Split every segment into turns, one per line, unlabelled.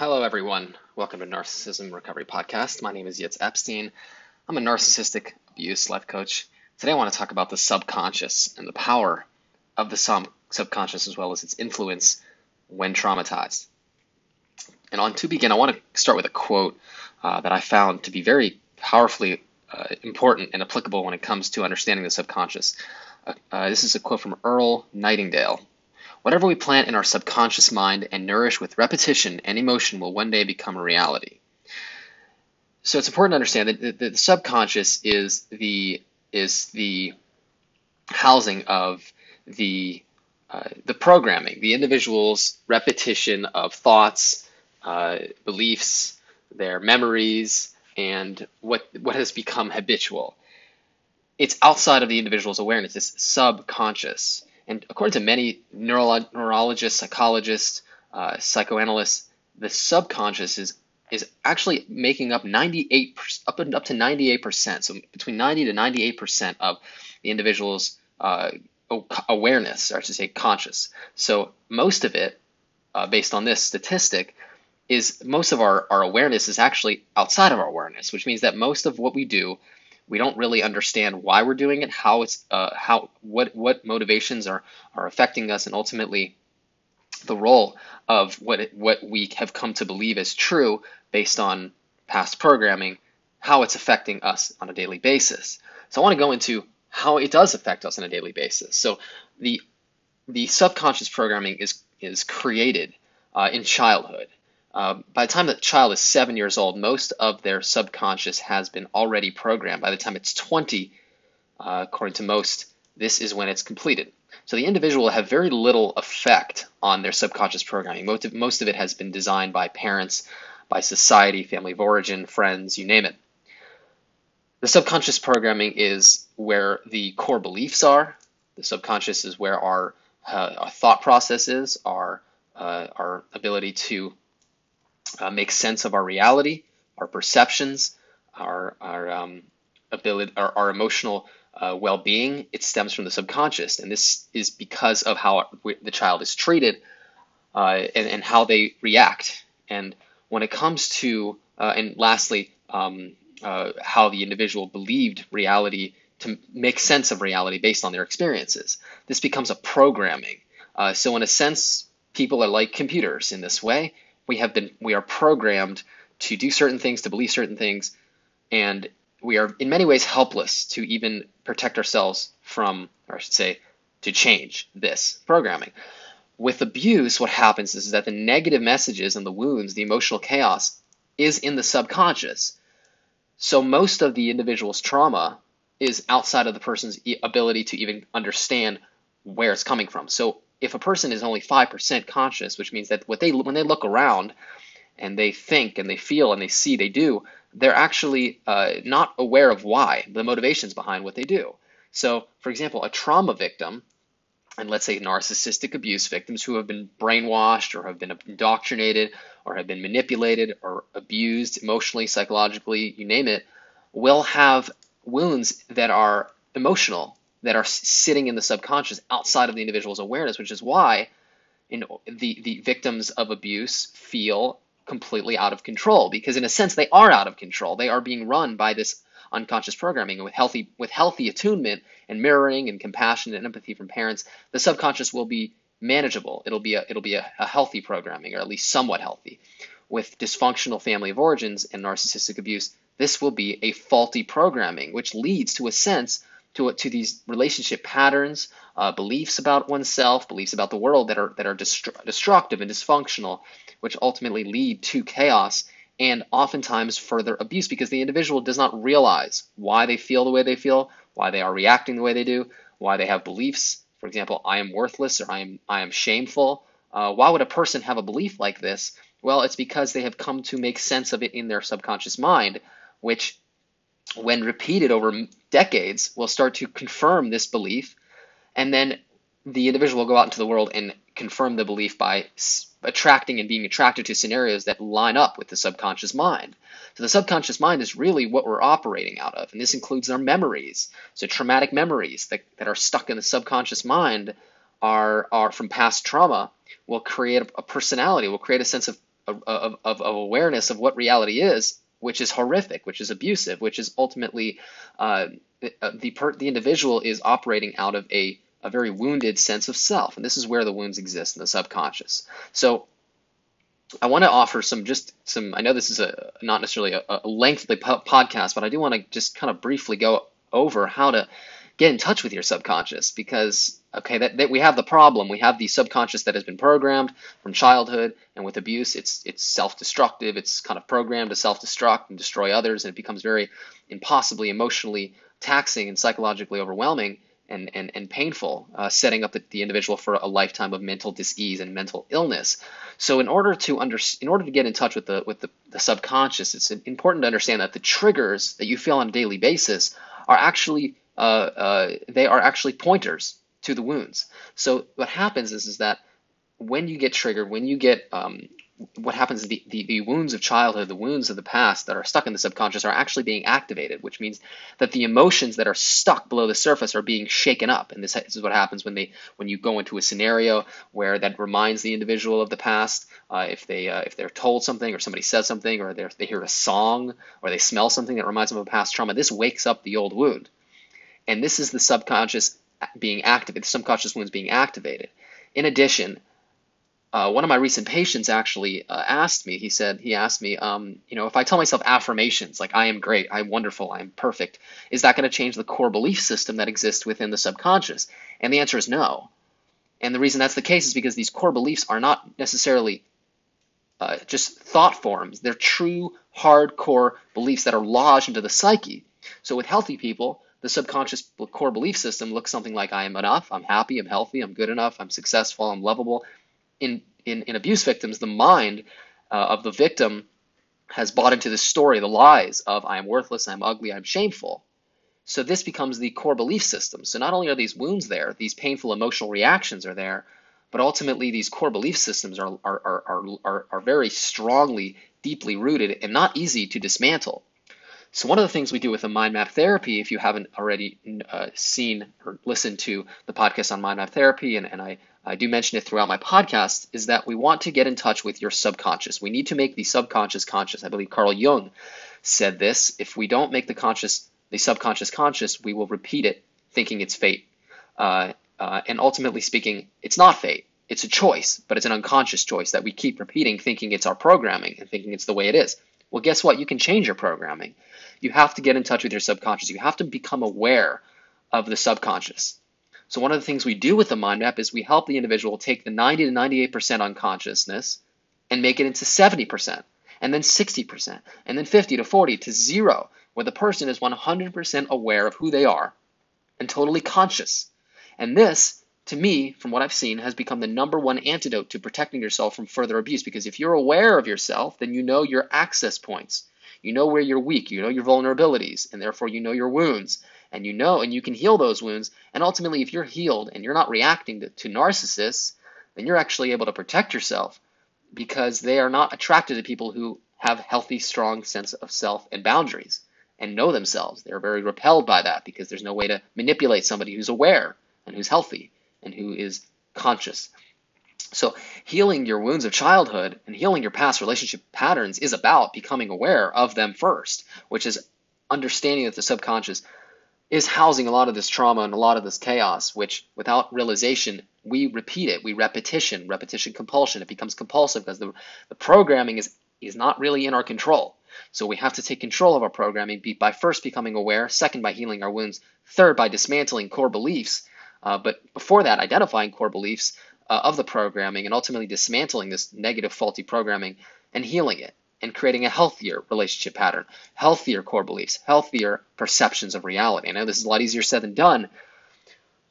Hello, everyone. Welcome to Narcissism Recovery Podcast. My name is Yitz Epstein. I'm a narcissistic abuse life coach. Today, I want to talk about the subconscious and the power of the sub- subconscious as well as its influence when traumatized. And on to begin, I want to start with a quote uh, that I found to be very powerfully uh, important and applicable when it comes to understanding the subconscious. Uh, uh this is a quote from Earl Nightingale. Whatever we plant in our subconscious mind and nourish with repetition and emotion will one day become a reality. So it's important to understand that the, subconscious is the is the housing of the uh, the programming, the individual's repetition of thoughts, uh, beliefs, their memories, and what what has become habitual. It's outside of the individual's awareness. It's subconscious. And according to many neuro- neurologists, psychologists, uh, psychoanalysts, the subconscious is is actually making up 98 up up to 98 percent, so between 90 to 98 percent of the individual's uh, awareness, or I should say conscious. So most of it, uh, based on this statistic, is most of our, our awareness is actually outside of our awareness, which means that most of what we do we don't really understand why we're doing it, how it's uh, how what what motivations are are affecting us, and ultimately the role of what it, what we have come to believe is true based on past programming, how it's affecting us on a daily basis. So I want to go into how it does affect us on a daily basis. So the the subconscious programming is is created uh, in childhood. Uh, by the time the child is seven years old, most of their subconscious has been already programmed. By the time it's 20, uh, according to most, this is when it's completed. So the individual will have very little effect on their subconscious programming. Most of, most of it has been designed by parents, by society, family of origin, friends, you name it. The subconscious programming is where the core beliefs are. The subconscious is where our, uh, our thought process is, our, uh, our ability to uh, make sense of our reality, our perceptions, our our um, ability, our, our emotional uh, well-being. It stems from the subconscious, and this is because of how the child is treated uh, and, and how they react. And when it comes to, uh, and lastly, um, uh, how the individual believed reality to make sense of reality based on their experiences. This becomes a programming. Uh, so, in a sense, people are like computers in this way we have been we are programmed to do certain things, to believe certain things, and we are in many ways helpless to even protect ourselves from, or I should say, to change this programming. With abuse, what happens is that the negative messages and the wounds, the emotional chaos, is in the subconscious. So most of the individual's trauma is outside of the person's ability to even understand where it's coming from. So if a person is only 5% conscious, which means that what they when they look around and they think and they feel and they see they do, they're actually uh, not aware of why, the motivations behind what they do. So, for example, a trauma victim, and let's say narcissistic abuse victims who have been brainwashed or have been indoctrinated or have been manipulated or abused emotionally, psychologically, you name it, will have wounds that are emotional that are sitting in the subconscious outside of the individual's awareness, which is why you know, the, the victims of abuse feel completely out of control because in a sense they are out of control. They are being run by this unconscious programming and with healthy with healthy attunement and mirroring and compassion and empathy from parents, the subconscious will be manageable. It'll be a it'll be a, a healthy programming or at least somewhat healthy. With dysfunctional family of origins and narcissistic abuse, this will be a faulty programming, which leads to a sense to to these relationship patterns, uh, beliefs about oneself, beliefs about the world that are that are destru- destructive and dysfunctional, which ultimately lead to chaos and oftentimes further abuse because the individual does not realize why they feel the way they feel, why they are reacting the way they do, why they have beliefs. For example, I am worthless or I am I am shameful. Uh, why would a person have a belief like this? Well, it's because they have come to make sense of it in their subconscious mind, which when repeated over decades, will start to confirm this belief, and then the individual will go out into the world and confirm the belief by attracting and being attracted to scenarios that line up with the subconscious mind. So the subconscious mind is really what we're operating out of, and this includes our memories. So traumatic memories that, that are stuck in the subconscious mind are, are from past trauma will create a, personality, will create a sense of of, of, of awareness of what reality is, which is horrific, which is abusive, which is ultimately uh, the per, the individual is operating out of a a very wounded sense of self, and this is where the wounds exist in the subconscious. So I want to offer some just some. I know this is a not necessarily a, a lengthy po- podcast, but I do want to just kind of briefly go over how to get in touch with your subconscious because okay that, that we have the problem. We have the subconscious that has been programmed from childhood and with abuse. It's it's self-destructive. It's kind of programmed to self-destruct and destroy others and it becomes very impossibly emotionally taxing and psychologically overwhelming and, and, and painful, uh, setting up the, the, individual for a lifetime of mental disease and mental illness. So in order to under, in order to get in touch with the with the, the subconscious, it's important to understand that the triggers that you feel on a daily basis are actually they are actually pointers to the wounds. So what happens is is that when you get triggered, when you get um, what happens is the, the, the, wounds of childhood, the wounds of the past that are stuck in the subconscious are actually being activated, which means that the emotions that are stuck below the surface are being shaken up. And this, this is what happens when they when you go into a scenario where that reminds the individual of the past. Uh, if they uh, if they're told something or somebody says something or they hear a song or they smell something that reminds them of a past trauma, this wakes up the old wound. And this is the subconscious being activated, the subconscious wounds being activated. In addition, uh, one of my recent patients actually uh, asked me, he said, he asked me, um, you know, if I tell myself affirmations like I am great, I'm wonderful, I'm perfect, is that going to change the core belief system that exists within the subconscious? And the answer is no. And the reason that's the case is because these core beliefs are not necessarily uh, just thought forms, they're true, hardcore beliefs that are lodged into the psyche. So with healthy people, the subconscious core belief system looks something like I am enough, I'm happy, I'm healthy, I'm good enough, I'm successful, I'm lovable. In, in, in abuse victims, the mind uh, of the victim has bought into the story, the lies of I am worthless, I'm ugly, I'm shameful. So this becomes the core belief system. So not only are these wounds there, these painful emotional reactions are there, but ultimately these core belief systems are, are, are, are, are very strongly, deeply rooted and not easy to dismantle. So one of the things we do with the mind map therapy, if you haven't already uh, seen or listened to the podcast on mind map therapy, and, and I, I do mention it throughout my podcast, is that we want to get in touch with your subconscious. We need to make the subconscious conscious. I believe Carl Jung said this. If we don't make the conscious, the subconscious conscious, we will repeat it, thinking it's fate. Uh, uh, and ultimately speaking, it's not fate. It's a choice, but it's an unconscious choice that we keep repeating, thinking it's our programming and thinking it's the way it is. Well, guess what? You can change your programming. You have to get in touch with your subconscious. You have to become aware of the subconscious. So one of the things we do with the mind map is we help the individual take the 90 to 98% unconsciousness and make it into 70%, and then 60%, and then 50 to 40 to zero, where the person is 100% aware of who they are and totally conscious. And this, to me, from what I've seen, has become the number one antidote to protecting yourself from further abuse. Because if you're aware of yourself, then you know your access points. You know where you're weak, you know your vulnerabilities, and therefore you know your wounds. And you know, and you can heal those wounds. And ultimately, if you're healed and you're not reacting to, to narcissists, then you're actually able to protect yourself because they are not attracted to people who have healthy, strong sense of self and boundaries and know themselves. They're very repelled by that because there's no way to manipulate somebody who's aware and who's healthy and who is conscious. So, healing your wounds of childhood and healing your past relationship patterns is about becoming aware of them first, which is understanding that the subconscious is housing a lot of this trauma and a lot of this chaos, which without realization, we repeat it. We repetition, repetition compulsion. It becomes compulsive because the, the programming is, is not really in our control. So we have to take control of our programming by first becoming aware, second by healing our wounds, third by dismantling core beliefs, uh, but before that, identifying core beliefs uh, of the programming and ultimately dismantling this negative, faulty programming and healing it and creating a healthier relationship pattern, healthier core beliefs, healthier perceptions of reality. I know this is a lot easier said than done,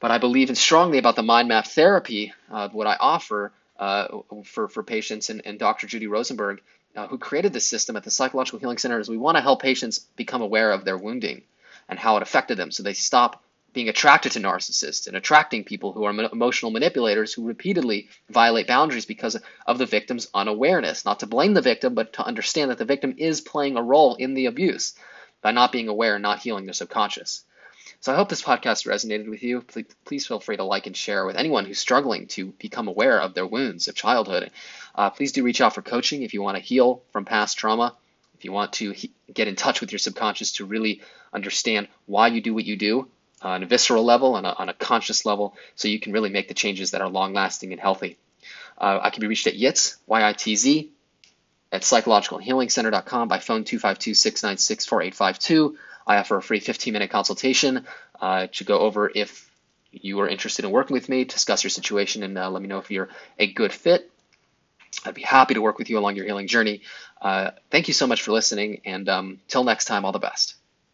but I believe strongly about the mind map therapy, uh, what I offer uh, for, for patients, and, and Dr. Judy Rosenberg, uh, who created this system at the Psychological Healing Center, is we want to help patients become aware of their wounding and how it affected them so they stop being attracted to narcissists and attracting people who are emotional manipulators who repeatedly violate boundaries because of the victim's unawareness. Not to blame the victim, but to understand that the victim is playing a role in the abuse by not being aware and not healing their subconscious. So I hope this podcast resonated with you. Please, feel free to like and share with anyone who's struggling to become aware of their wounds of childhood. Uh, please do reach out for coaching if you want to heal from past trauma. If you want to he- get in touch with your subconscious to really understand why you do what you do on a visceral level and on a conscious level, so you can really make the changes that are long lasting and healthy. Uh, I can be reached at YITZ, Y-I-T-Z, at psychologicalhealingcenter.com by phone 252-696-4852. I offer a free 15-minute consultation uh, to go over if you are interested in working with me, discuss your situation, and uh, let me know if you're a good fit. I'd be happy to work with you along your healing journey. Uh, thank you so much for listening, and um, till next time, all the best.